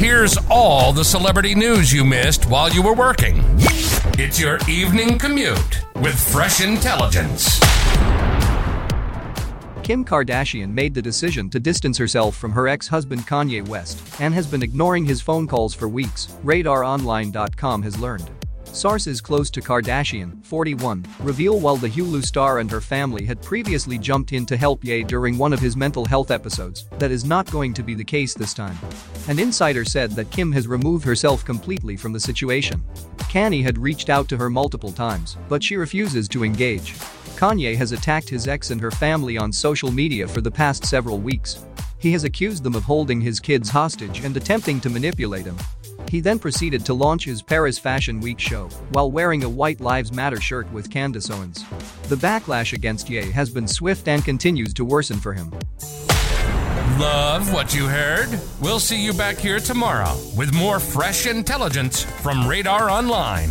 Here's all the celebrity news you missed while you were working. It's your evening commute with fresh intelligence. Kim Kardashian made the decision to distance herself from her ex-husband Kanye West and has been ignoring his phone calls for weeks, RadarOnline.com has learned. Sources close to Kardashian, 41, reveal while the Hulu star and her family had previously jumped in to help Ye during one of his mental health episodes, that is not going to be the case this time. An insider said that Kim has removed herself completely from the situation. Kanye had reached out to her multiple times, but she refuses to engage. Kanye has attacked his ex and her family on social media for the past several weeks. He has accused them of holding his kids hostage and attempting to manipulate him. He then proceeded to launch his Paris Fashion Week show while wearing a White Lives Matter shirt with Candace Owens. The backlash against Ye has been swift and continues to worsen for him. Love what you heard? We'll see you back here tomorrow with more fresh intelligence from Radar Online.